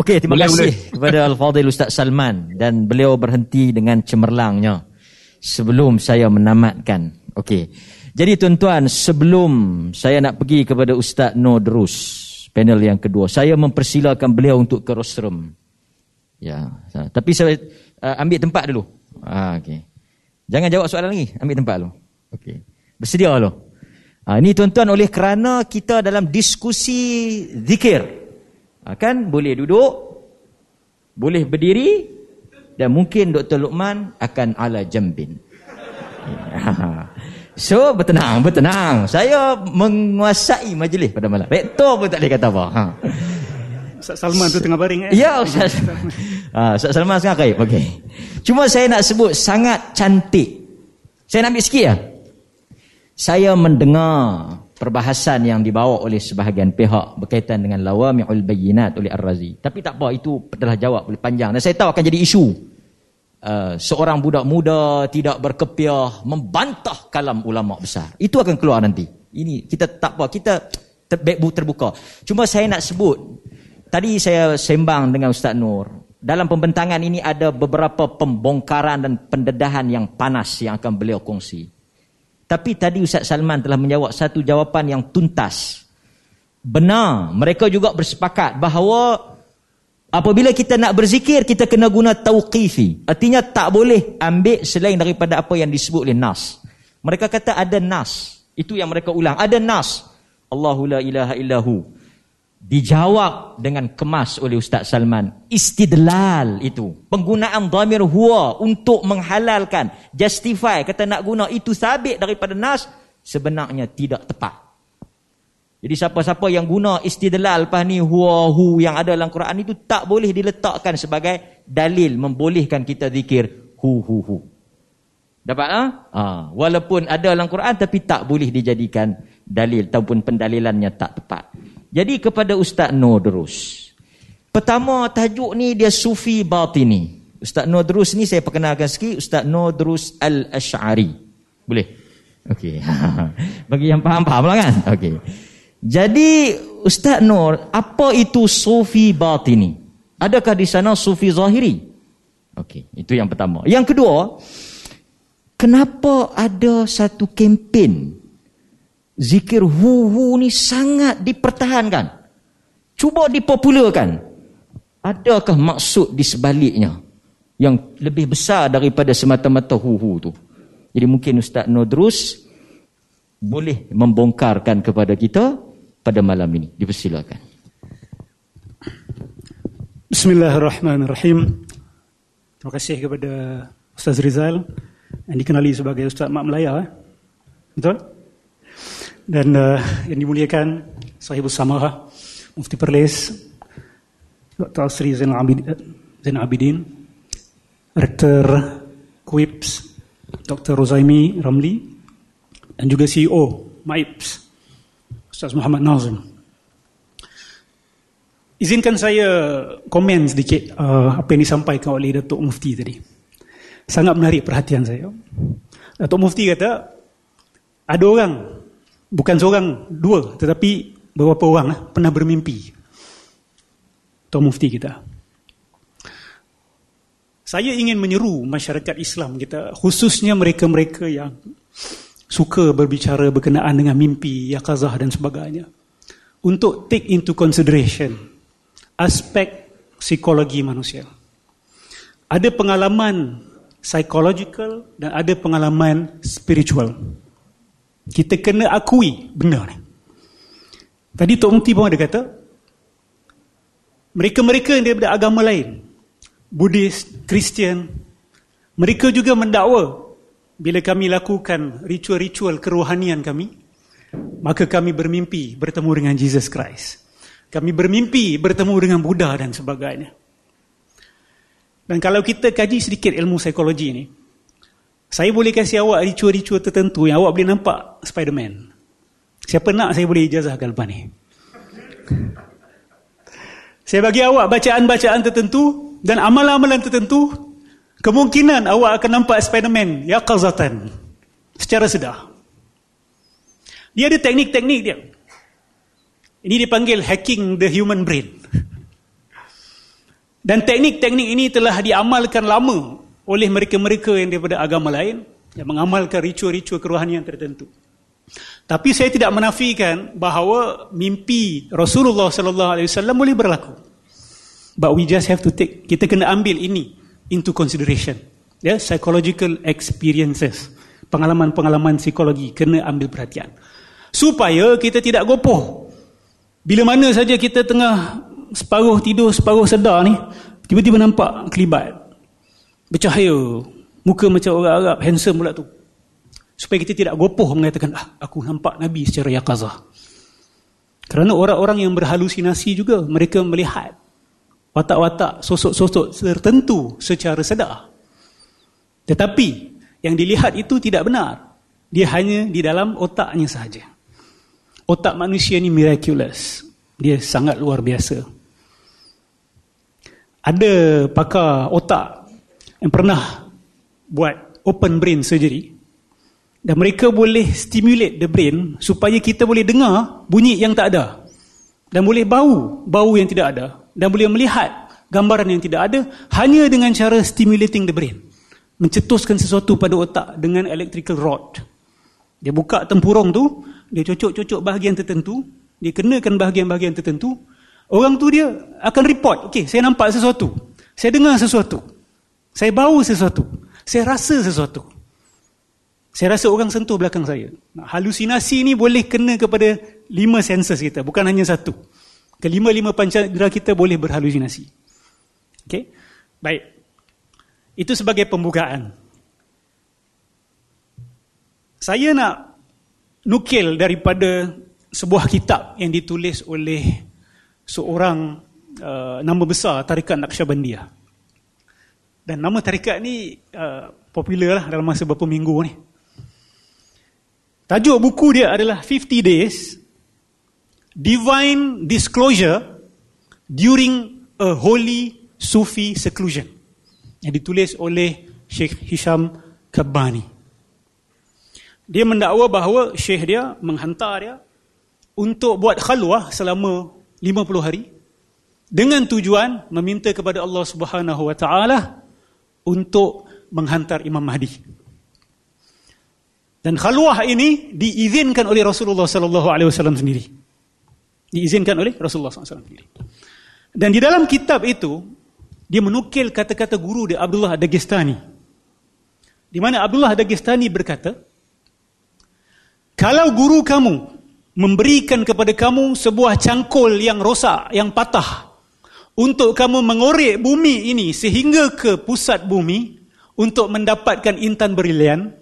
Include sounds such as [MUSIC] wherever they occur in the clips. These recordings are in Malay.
Okey, terima Boleh, kasih boleh. kepada [LAUGHS] Al-Fadhil Ustaz Salman dan beliau berhenti dengan cemerlangnya sebelum saya menamatkan. Okey. Jadi tuan-tuan, sebelum saya nak pergi kepada Ustaz Nodrus, panel yang kedua, saya mempersilakan beliau untuk ke rostrum. Ya, tapi saya uh, ambil tempat dulu. Ah, okey. Jangan jawab soalan lagi, ambil tempat dulu. Okey. Bersedia dulu. Ah, ini tuan-tuan oleh kerana kita dalam diskusi zikir. Ah, kan boleh duduk, boleh berdiri dan mungkin Dr. Luqman akan ala jambin. [LAUGHS] So bertenang, bertenang. Saya menguasai majlis pada malam. Rektor pun tak boleh kata apa. Ha. Ustaz Salman tu tengah baring eh. Ya Ustaz. Ha, Ustaz Salman sekarang khair. Okey. Cuma saya nak sebut sangat cantik. Saya nak ambil sikit ya. Saya mendengar perbahasan yang dibawa oleh sebahagian pihak berkaitan dengan lawami'ul bayyinat oleh Ar-Razi. Tapi tak apa, itu telah jawab boleh panjang. Dan saya tahu akan jadi isu. Uh, seorang budak muda tidak berkepiah membantah kalam ulama besar. Itu akan keluar nanti. Ini kita tak apa, kita ter- terbuka. Cuma saya nak sebut tadi saya sembang dengan Ustaz Nur. Dalam pembentangan ini ada beberapa pembongkaran dan pendedahan yang panas yang akan beliau kongsi. Tapi tadi Ustaz Salman telah menjawab satu jawapan yang tuntas. Benar, mereka juga bersepakat bahawa Apabila kita nak berzikir, kita kena guna tauqifi. Artinya tak boleh ambil selain daripada apa yang disebut oleh Nas. Mereka kata ada Nas. Itu yang mereka ulang. Ada Nas. Allahu la ilaha illahu. Dijawab dengan kemas oleh Ustaz Salman. Istidlal itu. Penggunaan dhamir huwa untuk menghalalkan. Justify. Kata nak guna itu sabit daripada Nas. Sebenarnya tidak tepat. Jadi siapa-siapa yang guna istidlal lepas ni huwa hu yang ada dalam Quran itu tak boleh diletakkan sebagai dalil membolehkan kita zikir hu hu hu. Dapat ah? Ha? walaupun ada dalam Quran tapi tak boleh dijadikan dalil ataupun pendalilannya tak tepat. Jadi kepada Ustaz Nodrus. Pertama tajuk ni dia sufi batini. Ustaz Nodrus ni saya perkenalkan sikit Ustaz Nodrus Al-Ash'ari. Boleh? Okey. [LAUGHS] Bagi yang faham-faham lah kan? Okey. Jadi Ustaz Nur, apa itu sufi batini? Adakah di sana sufi zahiri? Okey, itu yang pertama. Yang kedua, kenapa ada satu kempen zikir hu-hu ni sangat dipertahankan? Cuba dipopularkan. Adakah maksud di sebaliknya yang lebih besar daripada semata-mata hu-hu tu? Jadi mungkin Ustaz Nodrus boleh membongkarkan kepada kita pada malam ini. Dipersilakan. Bismillahirrahmanirrahim. Terima kasih kepada Ustaz Rizal yang dikenali sebagai Ustaz Mak Melaya. Eh? Betul? Dan uh, yang dimuliakan sahibus samah Mufti Perlis Dr. Sri Zainal Abidin, Zainal Abidin Rektor Quips Dr. Rozaimi Ramli dan juga CEO MAIPS Ustaz Muhammad Nazim. Izinkan saya komen sedikit uh, apa yang disampaikan oleh Datuk Mufti tadi. Sangat menarik perhatian saya. Datuk Mufti kata, ada orang, bukan seorang, dua, tetapi beberapa orang lah, pernah bermimpi. Datuk Mufti kita. Saya ingin menyeru masyarakat Islam kita, khususnya mereka-mereka yang suka berbicara berkenaan dengan mimpi, yakazah dan sebagainya. Untuk take into consideration aspek psikologi manusia. Ada pengalaman psychological dan ada pengalaman spiritual. Kita kena akui benda ni. Tadi Tok Mufti pun ada kata, mereka-mereka yang daripada agama lain, Buddhis, Kristian, mereka juga mendakwa bila kami lakukan ritual-ritual kerohanian kami, maka kami bermimpi bertemu dengan Jesus Christ. Kami bermimpi bertemu dengan Buddha dan sebagainya. Dan kalau kita kaji sedikit ilmu psikologi ini, saya boleh kasih awak ritual-ritual tertentu yang awak boleh nampak Spiderman. Siapa nak saya boleh ijazahkan lepas ni. Saya bagi awak bacaan-bacaan tertentu dan amalan-amalan tertentu Kemungkinan awak akan nampak Spiderman yaqazatan secara sedar. Dia ada teknik-teknik dia. Ini dipanggil hacking the human brain. Dan teknik-teknik ini telah diamalkan lama oleh mereka-mereka yang daripada agama lain yang mengamalkan ritual-ritual kerohanian tertentu. Tapi saya tidak menafikan bahawa mimpi Rasulullah sallallahu alaihi wasallam boleh berlaku. But we just have to take kita kena ambil ini into consideration. Ya, yeah, psychological experiences. Pengalaman-pengalaman psikologi kena ambil perhatian. Supaya kita tidak gopoh. Bila mana saja kita tengah separuh tidur, separuh sedar ni, tiba-tiba nampak kelibat. Bercahaya, muka macam orang Arab, handsome pula tu. Supaya kita tidak gopoh mengatakan, ah, aku nampak Nabi secara yakazah. Kerana orang-orang yang berhalusinasi juga, mereka melihat watak-watak sosok-sosok tertentu secara sedar. Tetapi, yang dilihat itu tidak benar. Dia hanya di dalam otaknya sahaja. Otak manusia ni miraculous. Dia sangat luar biasa. Ada pakar otak yang pernah buat open brain surgery dan mereka boleh stimulate the brain supaya kita boleh dengar bunyi yang tak ada dan boleh bau bau yang tidak ada dan boleh melihat gambaran yang tidak ada hanya dengan cara stimulating the brain mencetuskan sesuatu pada otak dengan electrical rod. Dia buka tempurung tu dia cocok-cocok bahagian tertentu dia kenakan bahagian-bahagian tertentu orang tu dia akan report okey saya nampak sesuatu saya dengar sesuatu saya bau sesuatu saya rasa sesuatu saya rasa orang sentuh belakang saya. Halusinasi ni boleh kena kepada lima senses kita, bukan hanya satu. Kelima-lima pancadera kita boleh berhalusinasi. Okay? Baik. Itu sebagai pembukaan. Saya nak nukil daripada sebuah kitab yang ditulis oleh seorang uh, nama besar tarikat Naqsyabandiyah. Dan nama tarikat ni uh, popular lah dalam masa beberapa minggu ni. Tajuk buku dia adalah 50 Days Divine Disclosure During a Holy Sufi Seclusion yang ditulis oleh Sheikh Hisham Kabani. Dia mendakwa bahawa Sheikh dia menghantar dia untuk buat khalwah selama 50 hari dengan tujuan meminta kepada Allah Subhanahu Wa Taala untuk menghantar Imam Mahdi. Dan khalwah ini diizinkan oleh Rasulullah sallallahu alaihi wasallam sendiri. Diizinkan oleh Rasulullah sallallahu sendiri. Dan di dalam kitab itu dia menukil kata-kata guru dia Abdullah Dagestani. Di mana Abdullah Dagestani berkata, "Kalau guru kamu memberikan kepada kamu sebuah cangkul yang rosak, yang patah untuk kamu mengorek bumi ini sehingga ke pusat bumi untuk mendapatkan intan brilian,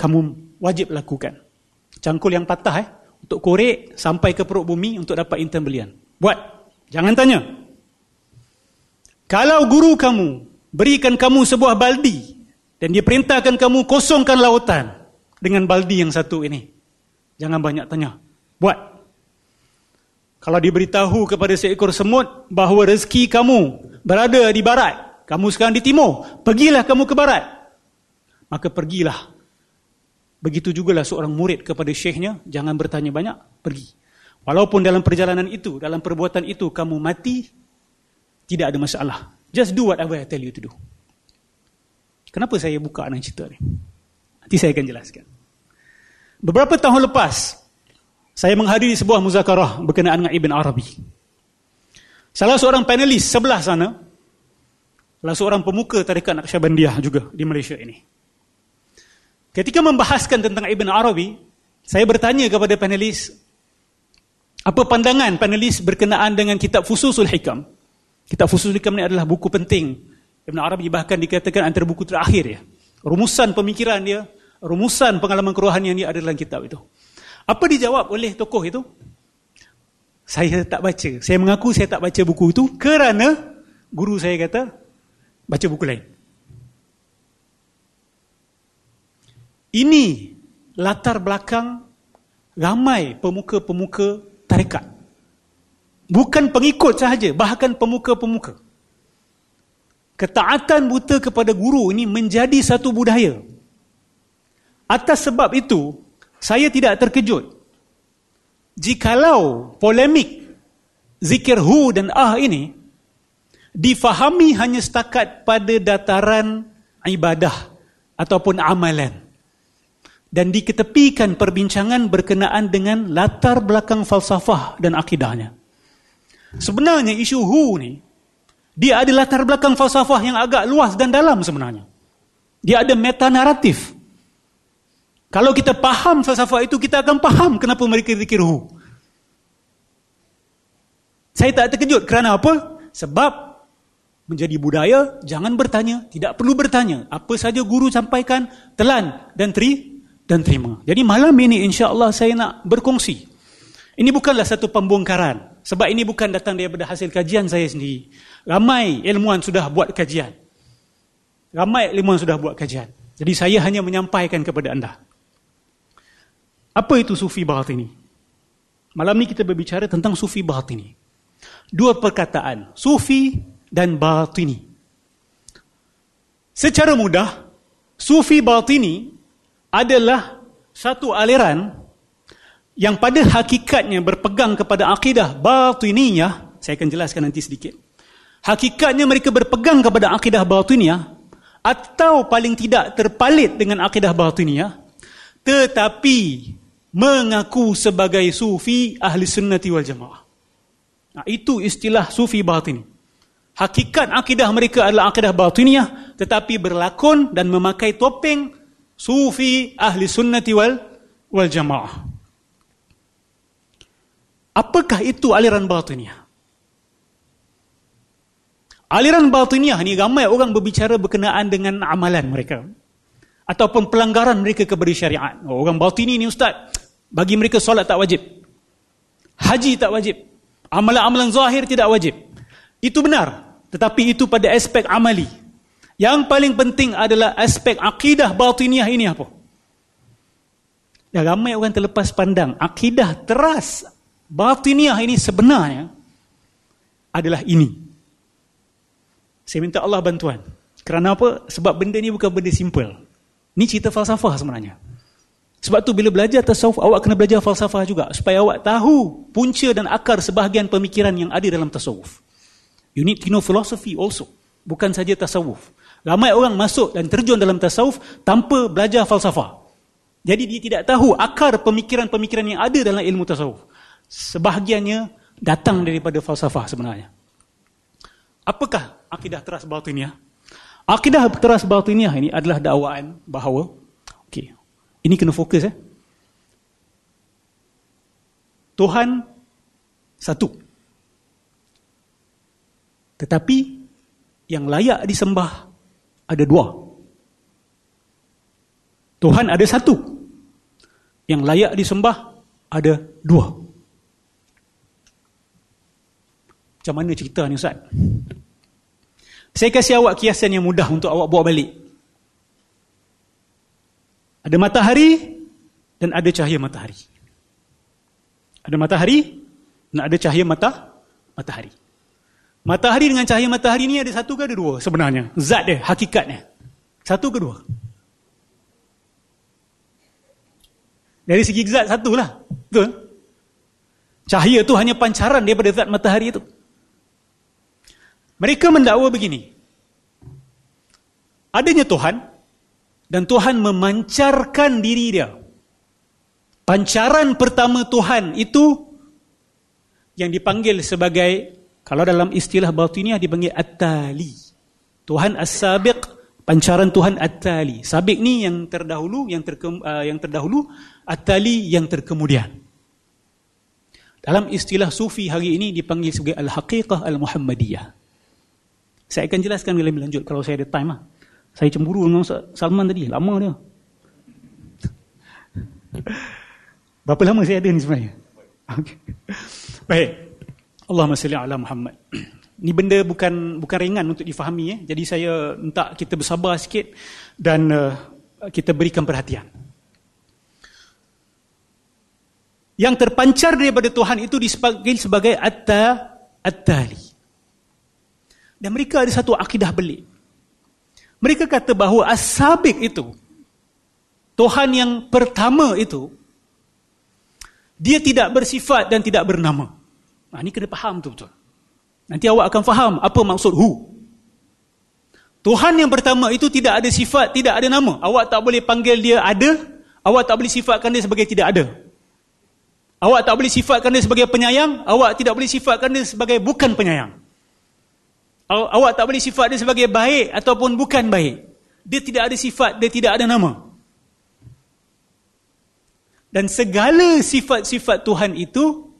kamu wajib lakukan. Cangkul yang patah eh untuk korek sampai ke perut bumi untuk dapat intan belian. Buat. Jangan tanya. Kalau guru kamu berikan kamu sebuah baldi dan dia perintahkan kamu kosongkan lautan dengan baldi yang satu ini. Jangan banyak tanya. Buat. Kalau diberitahu kepada seekor semut bahawa rezeki kamu berada di barat, kamu sekarang di timur, pergilah kamu ke barat. Maka pergilah Begitu jugalah seorang murid kepada syekhnya, jangan bertanya banyak, pergi. Walaupun dalam perjalanan itu, dalam perbuatan itu kamu mati, tidak ada masalah. Just do whatever I tell you to do. Kenapa saya buka dengan cerita ni? Nanti saya akan jelaskan. Beberapa tahun lepas, saya menghadiri sebuah muzakarah berkenaan dengan Ibn Arabi. Salah seorang panelis sebelah sana, salah seorang pemuka tarikat Naqsyabandiyah juga di Malaysia ini. Ketika membahaskan tentang Ibn Arabi, saya bertanya kepada panelis, apa pandangan panelis berkenaan dengan kitab Fususul Hikam? Kitab Fususul Hikam ini adalah buku penting. Ibn Arabi bahkan dikatakan antara buku terakhir ya. Rumusan pemikiran dia, rumusan pengalaman kerohanian dia ada dalam kitab itu. Apa dijawab oleh tokoh itu? Saya tak baca. Saya mengaku saya tak baca buku itu kerana guru saya kata baca buku lain. Ini latar belakang ramai pemuka-pemuka tarikat. Bukan pengikut sahaja, bahkan pemuka-pemuka. Ketaatan buta kepada guru ini menjadi satu budaya. Atas sebab itu, saya tidak terkejut. Jikalau polemik zikir hu dan ah ini difahami hanya setakat pada dataran ibadah ataupun amalan dan diketepikan perbincangan berkenaan dengan latar belakang falsafah dan akidahnya. Sebenarnya isu hu ni dia ada latar belakang falsafah yang agak luas dan dalam sebenarnya. Dia ada meta naratif. Kalau kita faham falsafah itu kita akan faham kenapa mereka zikir hu. Saya tak terkejut kerana apa? Sebab menjadi budaya, jangan bertanya, tidak perlu bertanya. Apa saja guru sampaikan, telan dan teri dan terima. Jadi malam ini insya-Allah saya nak berkongsi. Ini bukanlah satu pembongkaran. Sebab ini bukan datang daripada hasil kajian saya sendiri. Ramai ilmuwan sudah buat kajian. Ramai ilmuwan sudah buat kajian. Jadi saya hanya menyampaikan kepada anda. Apa itu sufi batini? Malam ini kita berbicara tentang sufi batini. Dua perkataan. Sufi dan batini. Secara mudah, sufi batini adalah satu aliran yang pada hakikatnya berpegang kepada akidah batiniyah, saya akan jelaskan nanti sedikit. Hakikatnya mereka berpegang kepada akidah batiniyah atau paling tidak terpalit dengan akidah batiniyah tetapi mengaku sebagai sufi ahli sunnati wal jamaah. Nah, itu istilah sufi batini. Hakikat akidah mereka adalah akidah batiniyah tetapi berlakon dan memakai topeng sufi ahli sunnati wal, wal jamaah. Apakah itu aliran batiniyah? Aliran batiniyah ni ramai orang berbicara berkenaan dengan amalan mereka. Ataupun pelanggaran mereka kepada syariat. Oh, orang batini ni ustaz, bagi mereka solat tak wajib. Haji tak wajib. Amalan-amalan zahir tidak wajib. Itu benar. Tetapi itu pada aspek amali. Yang paling penting adalah aspek akidah batiniah ini apa? Ya, ramai orang terlepas pandang. Akidah teras batiniah ini sebenarnya adalah ini. Saya minta Allah bantuan. Kerana apa? Sebab benda ni bukan benda simple. Ini cerita falsafah sebenarnya. Sebab tu bila belajar tasawuf, awak kena belajar falsafah juga. Supaya awak tahu punca dan akar sebahagian pemikiran yang ada dalam tasawuf. You need to know philosophy also. Bukan saja tasawuf. Ramai orang masuk dan terjun dalam tasawuf tanpa belajar falsafah. Jadi dia tidak tahu akar pemikiran-pemikiran yang ada dalam ilmu tasawuf. Sebahagiannya datang daripada falsafah sebenarnya. Apakah akidah teras batiniah? Akidah teras batiniah ini adalah dakwaan bahawa okey. Ini kena fokus eh. Tuhan satu. Tetapi yang layak disembah ada dua. Tuhan ada satu. Yang layak disembah ada dua. Macam mana cerita ni Ustaz? Saya kasih awak kiasan yang mudah untuk awak bawa balik. Ada matahari dan ada cahaya matahari. Ada matahari dan ada cahaya mata matahari. Matahari dengan cahaya matahari ni ada satu ke ada dua sebenarnya? Zat dia, hakikatnya. Satu ke dua? Dari segi zat satu lah. Betul? Cahaya tu hanya pancaran daripada zat matahari itu. Mereka mendakwa begini. Adanya Tuhan dan Tuhan memancarkan diri dia. Pancaran pertama Tuhan itu yang dipanggil sebagai kalau dalam istilah batiniah dipanggil at-tali. Tuhan as-sabiq, pancaran Tuhan at-tali. Sabiq ni yang terdahulu, yang terkem, uh, yang terdahulu, at-tali yang terkemudian. Dalam istilah sufi hari ini dipanggil sebagai al-haqiqah al-muhammadiyah. Saya akan jelaskan lebih lanjut kalau saya ada time lah. Saya cemburu dengan Salman tadi, lama dia. Berapa lama saya ada ni sebenarnya? Okay. Baik. Allahumma salli ala Muhammad. [CLEARS THROAT] Ini benda bukan bukan ringan untuk difahami eh. Jadi saya minta kita bersabar sikit dan uh, kita berikan perhatian. Yang terpancar daripada Tuhan itu dipanggil sebagai atta at-tali. Dan mereka ada satu akidah belik. Mereka kata bahawa as-sabiq itu Tuhan yang pertama itu dia tidak bersifat dan tidak bernama. Nah, ini kena faham tu betul. Nanti awak akan faham apa maksud hu. Tuhan yang pertama itu tidak ada sifat, tidak ada nama. Awak tak boleh panggil dia ada, awak tak boleh sifatkan dia sebagai tidak ada. Awak tak boleh sifatkan dia sebagai penyayang, awak tidak boleh sifatkan dia sebagai bukan penyayang. Awak tak boleh sifat dia sebagai baik ataupun bukan baik. Dia tidak ada sifat, dia tidak ada nama. Dan segala sifat-sifat Tuhan itu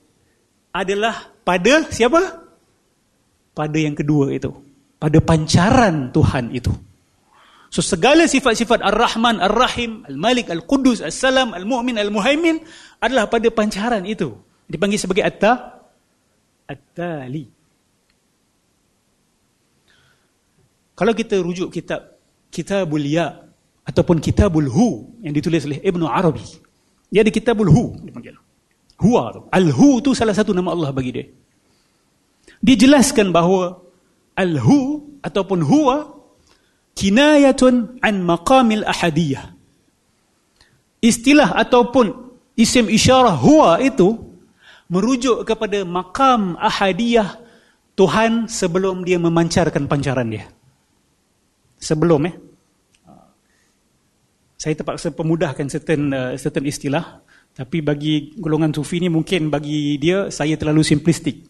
adalah pada siapa? Pada yang kedua itu pada pancaran Tuhan itu. So segala sifat-sifat Ar-Rahman, Ar-Rahim, Al-Malik, Al-Qudus, Al-Salam, Al-Mu'min, Al-Muhaimin adalah pada pancaran itu. Dipanggil sebagai Atta, At-Tali. Kalau kita rujuk kitab Kitabul Ya ataupun Kitabul Hu yang ditulis oleh Ibn Arabi. Dia ada Kitabul Hu dipanggil. Huwa Al-Hu itu salah satu nama Allah bagi dia. Dia jelaskan bahawa al-hu ataupun huwa kinayatun an maqamil ahadiyah. Istilah ataupun isim isyarah huwa itu merujuk kepada makam ahadiyah Tuhan sebelum dia memancarkan pancaran dia. Sebelum eh. Saya terpaksa pemudahkan certain uh, certain istilah tapi bagi golongan sufi ni mungkin bagi dia saya terlalu simplistik.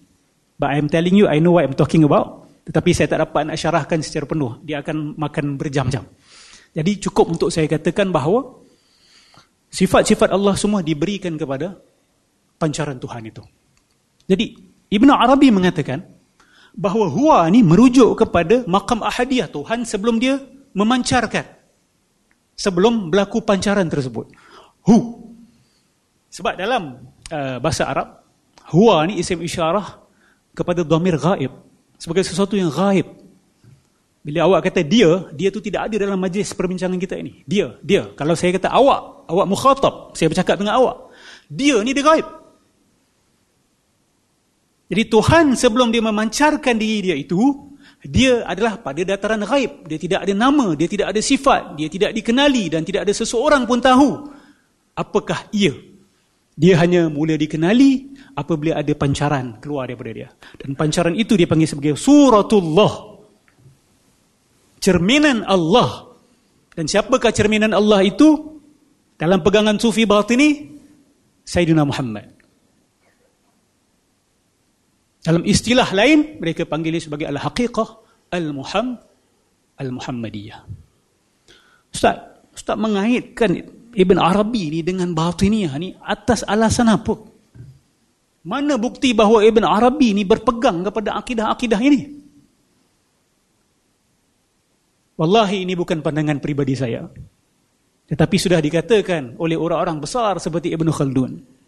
But I am telling you I know what I'm talking about. Tetapi saya tak dapat nak syarahkan secara penuh. Dia akan makan berjam-jam. Jadi cukup untuk saya katakan bahawa sifat-sifat Allah semua diberikan kepada pancaran Tuhan itu. Jadi Ibn Arabi mengatakan bahawa huwa ni merujuk kepada makam ahadiyah Tuhan sebelum dia memancarkan. Sebelum berlaku pancaran tersebut. Hu. Sebab dalam uh, bahasa Arab, huwa ni isim isyarah kepada dhamir gaib sebagai sesuatu yang gaib. Bila awak kata dia, dia tu tidak ada dalam majlis perbincangan kita ini. Dia, dia. Kalau saya kata awak, awak mukhatab, saya bercakap dengan awak. Dia ni dia gaib. Jadi Tuhan sebelum dia memancarkan diri dia itu, dia adalah pada dataran gaib. Dia tidak ada nama, dia tidak ada sifat, dia tidak dikenali dan tidak ada seseorang pun tahu apakah ia. Dia hanya mula dikenali apabila ada pancaran keluar daripada dia. Dan pancaran itu dia panggil sebagai suratullah. Cerminan Allah. Dan siapakah cerminan Allah itu? Dalam pegangan sufi batini, Sayyidina Muhammad. Dalam istilah lain, mereka panggil sebagai Al-Haqiqah Al-Muham Al-Muhammadiyah. Ustaz, Ustaz mengaitkan Ibn Arabi ni dengan batiniyah ni atas alasan apa? Mana bukti bahawa Ibn Arabi ni berpegang kepada akidah-akidah ini? Wallahi ini bukan pandangan pribadi saya. Tetapi sudah dikatakan oleh orang-orang besar seperti Ibn Khaldun.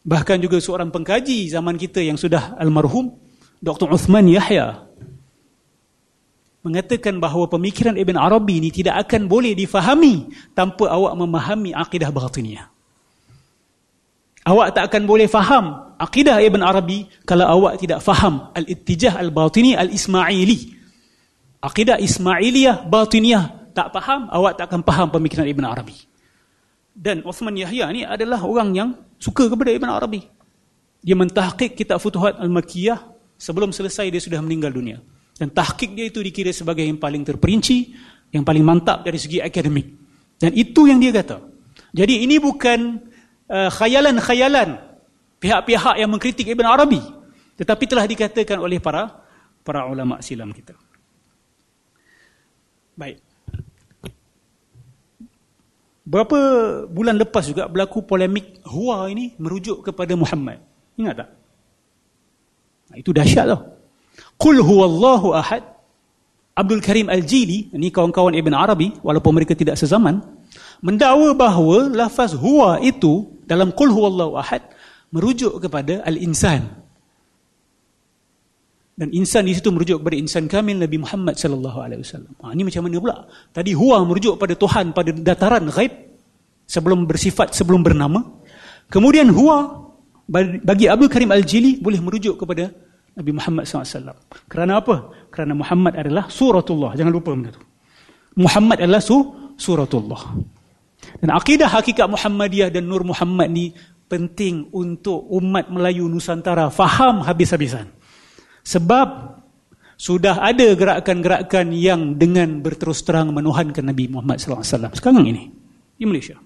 Bahkan juga seorang pengkaji zaman kita yang sudah almarhum, Dr. Uthman Yahya mengatakan bahawa pemikiran Ibn Arabi ini tidak akan boleh difahami tanpa awak memahami akidah batiniyah. Awak tak akan boleh faham akidah Ibn Arabi kalau awak tidak faham al-ittijah al-batini al-ismaili. Akidah Ismailiyah batiniyah tak faham, awak tak akan faham pemikiran Ibn Arabi. Dan Uthman Yahya ni adalah orang yang suka kepada Ibn Arabi. Dia mentahqiq kitab Futuhat Al-Makkiyah sebelum selesai dia sudah meninggal dunia. Dan tahkik dia itu dikira sebagai yang paling terperinci, yang paling mantap dari segi akademik. Dan itu yang dia kata. Jadi ini bukan uh, khayalan-khayalan pihak-pihak yang mengkritik Ibn Arabi. Tetapi telah dikatakan oleh para para ulama silam kita. Baik. Berapa bulan lepas juga berlaku polemik Huwa ini merujuk kepada Muhammad. Ingat tak? Nah, itu dahsyat tau. Qul huwallahu ahad. Abdul Karim Al-Jili, ini kawan-kawan Ibn Arabi, walaupun mereka tidak sezaman, mendakwa bahawa lafaz huwa itu dalam Qul huwallahu ahad merujuk kepada al-insan. Dan insan di situ merujuk kepada insan kamil Nabi Muhammad sallallahu alaihi wasallam. Ha, ini macam mana pula? Tadi huwa merujuk pada Tuhan pada dataran ghaib sebelum bersifat sebelum bernama. Kemudian huwa bagi Abdul Karim Al-Jili boleh merujuk kepada Nabi Muhammad SAW. Kerana apa? Kerana Muhammad adalah suratullah. Jangan lupa benda itu. Muhammad adalah su suratullah. Dan akidah hakikat Muhammadiyah dan Nur Muhammad ni penting untuk umat Melayu Nusantara faham habis-habisan. Sebab sudah ada gerakan-gerakan yang dengan berterus terang menuhankan Nabi Muhammad SAW. Sekarang ini, di Malaysia.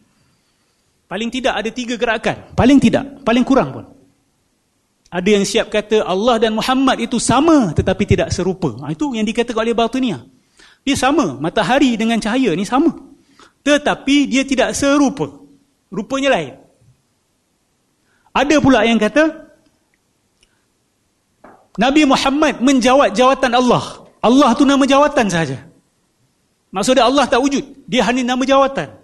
Paling tidak ada tiga gerakan. Paling tidak, paling kurang pun. Ada yang siap kata Allah dan Muhammad itu sama tetapi tidak serupa. Ha, itu yang dikatakan oleh Baltunia. Dia sama, matahari dengan cahaya ni sama. Tetapi dia tidak serupa. Rupanya lain. Ada pula yang kata Nabi Muhammad menjawat jawatan Allah. Allah tu nama jawatan saja. Maksudnya Allah tak wujud. Dia hanya nama jawatan.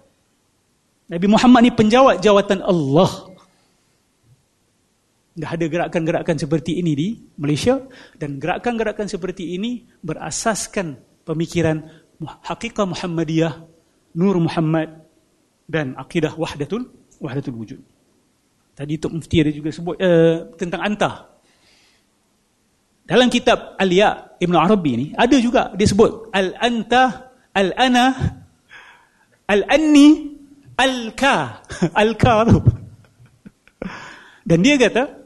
Nabi Muhammad ni penjawat jawatan Allah. Dah ada gerakan-gerakan seperti ini di Malaysia dan gerakan-gerakan seperti ini berasaskan pemikiran hakikah Muhammadiyah, Nur Muhammad dan akidah wahdatul wahdatul wujud. Tadi Tok Mufti ada juga sebut uh, tentang antah. Dalam kitab Al-Ya Ibn Arabi ni ada juga dia sebut al-anta, al-ana, al-anni, al-ka. [LAUGHS] Al-ka tu. Dan dia kata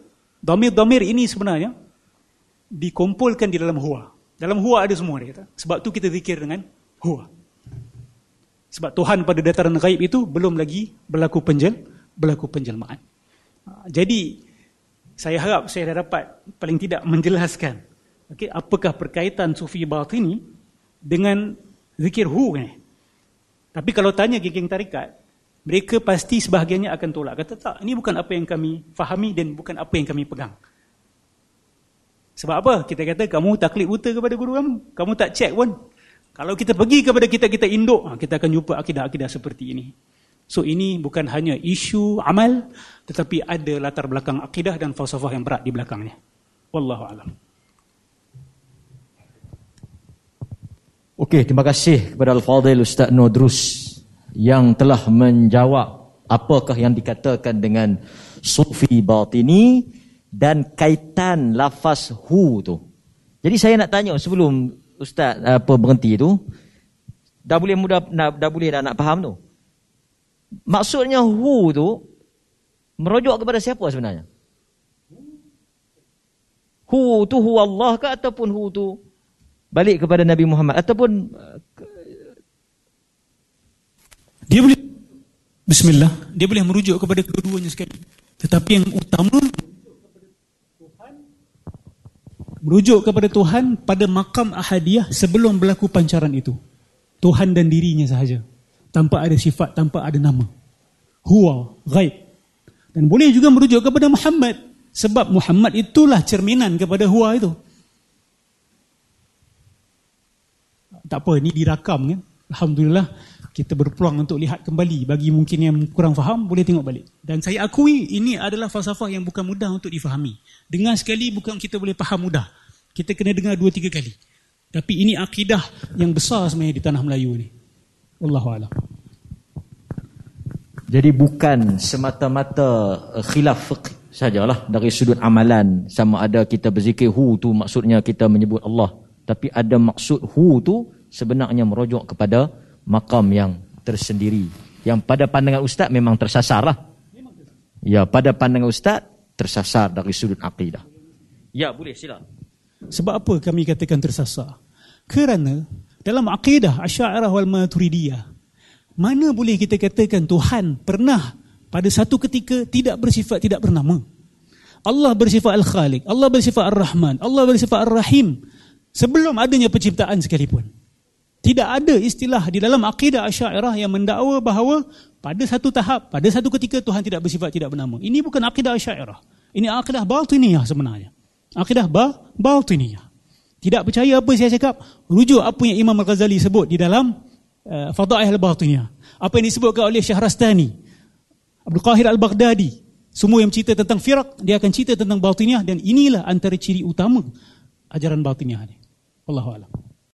Domir-domir ini sebenarnya dikumpulkan di dalam huwa. Dalam huwa ada semua dia kata. Sebab tu kita zikir dengan huwa. Sebab Tuhan pada dataran gaib itu belum lagi berlaku penjel, berlaku penjelmaan. Ha, jadi saya harap saya dah dapat paling tidak menjelaskan okay, apakah perkaitan sufi batini dengan zikir hu ni. Tapi kalau tanya geng-geng tarikat, mereka pasti sebahagiannya akan tolak. Kata tak, ini bukan apa yang kami fahami dan bukan apa yang kami pegang. Sebab apa? Kita kata kamu taklid buta kepada guru kamu. Kamu tak cek pun. Kalau kita pergi kepada kita-kita induk, ha, kita akan jumpa akidah-akidah seperti ini. So ini bukan hanya isu amal, tetapi ada latar belakang akidah dan falsafah yang berat di belakangnya. Wallahu alam. Okey, terima kasih kepada Al-Fadhil Ustaz Nodrus yang telah menjawab apakah yang dikatakan dengan sufi batini dan kaitan lafaz hu tu. Jadi saya nak tanya sebelum ustaz apa berhenti tu dah boleh mudah dah, dah boleh dah nak faham tu. Maksudnya hu tu merujuk kepada siapa sebenarnya? Hu tu hu Allah ke ataupun hu tu balik kepada Nabi Muhammad ataupun dia boleh Bismillah, dia boleh merujuk kepada kedua-duanya sekali. Tetapi yang utama merujuk kepada Tuhan pada makam ahadiyah sebelum berlaku pancaran itu. Tuhan dan dirinya sahaja. Tanpa ada sifat, tanpa ada nama. Huwa, ghaib. Dan boleh juga merujuk kepada Muhammad. Sebab Muhammad itulah cerminan kepada huwa itu. Tak apa, ini dirakam kan. Alhamdulillah kita berpeluang untuk lihat kembali bagi mungkin yang kurang faham boleh tengok balik dan saya akui ini adalah falsafah yang bukan mudah untuk difahami dengar sekali bukan kita boleh faham mudah kita kena dengar dua tiga kali tapi ini akidah yang besar sebenarnya di tanah Melayu ni wallahu alam jadi bukan semata-mata eh, khilaf fiqh sajalah dari sudut amalan sama ada kita berzikir hu tu maksudnya kita menyebut Allah tapi ada maksud hu tu sebenarnya merujuk kepada makam yang tersendiri. Yang pada pandangan ustaz memang tersasar lah. Ya, pada pandangan ustaz tersasar dari sudut akidah. Ya, boleh sila. Sebab apa kami katakan tersasar? Kerana dalam akidah Asy'ariyah wal Maturidiyah mana boleh kita katakan Tuhan pernah pada satu ketika tidak bersifat tidak bernama. Allah bersifat Al-Khaliq, Allah bersifat Ar-Rahman, Allah bersifat Ar-Rahim sebelum adanya penciptaan sekalipun. Tidak ada istilah di dalam akidah Asy'ariyah yang mendakwa bahawa pada satu tahap, pada satu ketika Tuhan tidak bersifat tidak bernama. Ini bukan akidah Asy'ariyah. Ini akidah batiniyah sebenarnya. Akidah ba batiniyah. Tidak percaya apa saya cakap, rujuk apa yang Imam Al-Ghazali sebut di dalam uh, Fadail Al-Batiniyah. Apa yang disebutkan oleh Syahrastani, Abdul Qahir Al-Baghdadi, semua yang cerita tentang firak, dia akan cerita tentang batiniyah dan inilah antara ciri utama ajaran batiniyah ini. A'lam.